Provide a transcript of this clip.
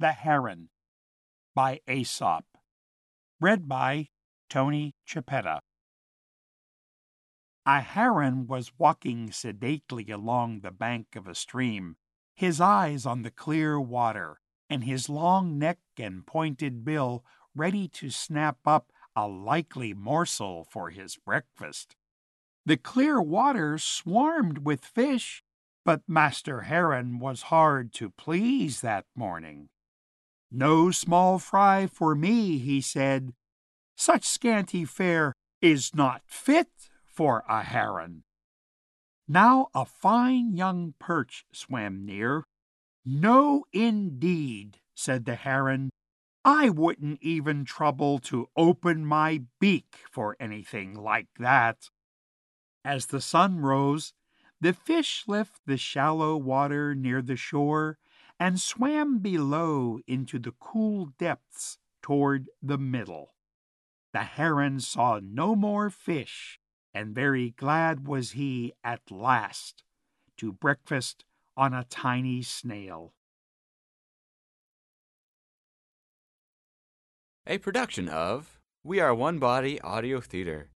The Heron by Aesop. Read by Tony Chiapetta. A heron was walking sedately along the bank of a stream, his eyes on the clear water, and his long neck and pointed bill ready to snap up a likely morsel for his breakfast. The clear water swarmed with fish, but Master Heron was hard to please that morning. No small fry for me, he said. Such scanty fare is not fit for a heron. Now a fine young perch swam near. No, indeed, said the heron. I wouldn't even trouble to open my beak for anything like that. As the sun rose, the fish left the shallow water near the shore and swam below into the cool depths toward the middle. The heron saw no more fish, and very glad was he at last to breakfast on a tiny snail. A production of We Are One Body Audio Theater.